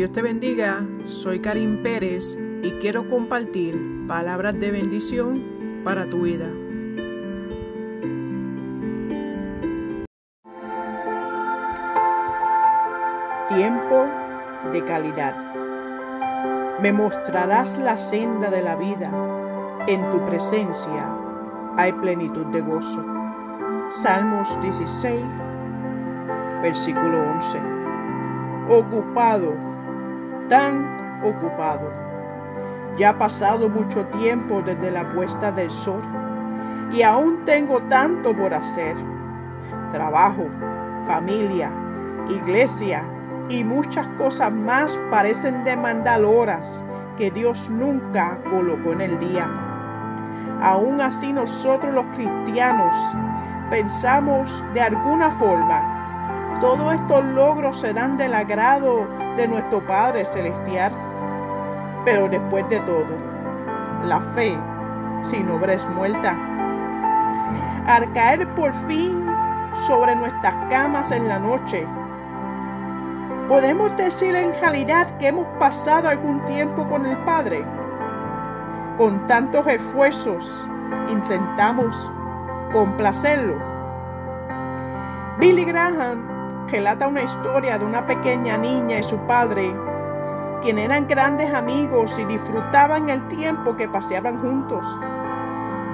Dios te bendiga, soy Karim Pérez y quiero compartir palabras de bendición para tu vida. Tiempo de calidad. Me mostrarás la senda de la vida. En tu presencia hay plenitud de gozo. Salmos 16, versículo 11. Ocupado, tan ocupado. Ya ha pasado mucho tiempo desde la puesta del sol y aún tengo tanto por hacer. Trabajo, familia, iglesia y muchas cosas más parecen demandar horas que Dios nunca colocó en el día. Aún así nosotros los cristianos pensamos de alguna forma, todos estos logros serán del agrado de nuestro Padre Celestial. Pero después de todo, la fe sin obra es muerta. Al caer por fin sobre nuestras camas en la noche, podemos decir en realidad que hemos pasado algún tiempo con el Padre. Con tantos esfuerzos intentamos complacerlo. Billy Graham relata una historia de una pequeña niña y su padre, quienes eran grandes amigos y disfrutaban el tiempo que paseaban juntos.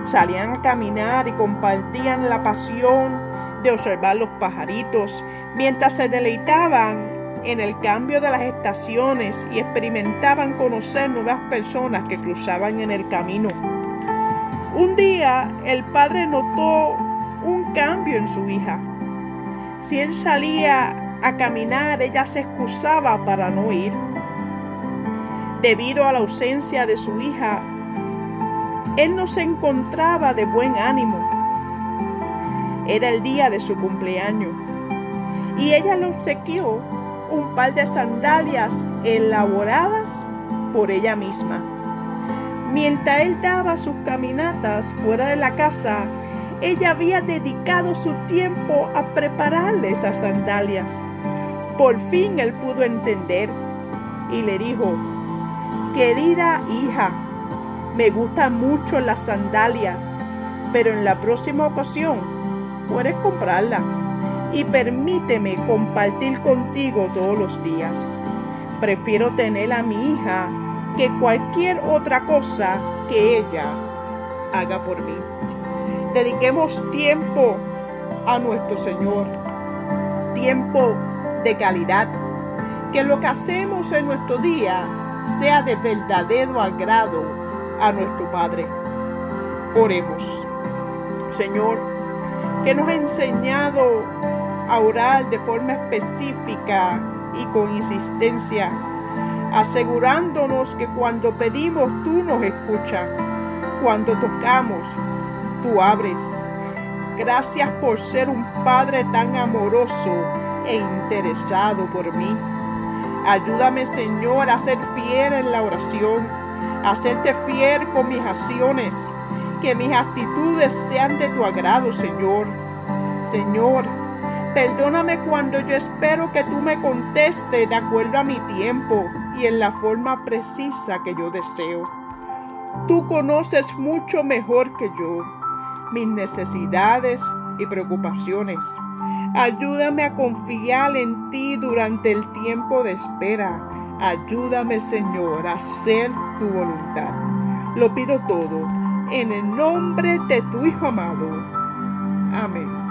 Salían a caminar y compartían la pasión de observar los pajaritos mientras se deleitaban en el cambio de las estaciones y experimentaban conocer nuevas personas que cruzaban en el camino. Un día el padre notó un cambio en su hija. Si él salía a caminar, ella se excusaba para no ir. Debido a la ausencia de su hija, él no se encontraba de buen ánimo. Era el día de su cumpleaños y ella le obsequió un par de sandalias elaboradas por ella misma. Mientras él daba sus caminatas fuera de la casa, ella había dedicado su tiempo a prepararle esas sandalias. Por fin él pudo entender y le dijo, querida hija, me gustan mucho las sandalias, pero en la próxima ocasión puedes comprarla y permíteme compartir contigo todos los días. Prefiero tener a mi hija que cualquier otra cosa que ella haga por mí. Dediquemos tiempo a nuestro Señor, tiempo de calidad, que lo que hacemos en nuestro día sea de verdadero agrado a nuestro Padre. Oremos. Señor, que nos ha enseñado a orar de forma específica y con insistencia asegurándonos que cuando pedimos tú nos escuchas, cuando tocamos tú abres. Gracias por ser un Padre tan amoroso e interesado por mí. Ayúdame Señor a ser fiel en la oración, a serte fiel con mis acciones, que mis actitudes sean de tu agrado Señor. Señor, Perdóname cuando yo espero que tú me contestes de acuerdo a mi tiempo y en la forma precisa que yo deseo. Tú conoces mucho mejor que yo mis necesidades y preocupaciones. Ayúdame a confiar en ti durante el tiempo de espera. Ayúdame, Señor, a hacer tu voluntad. Lo pido todo en el nombre de tu Hijo amado. Amén.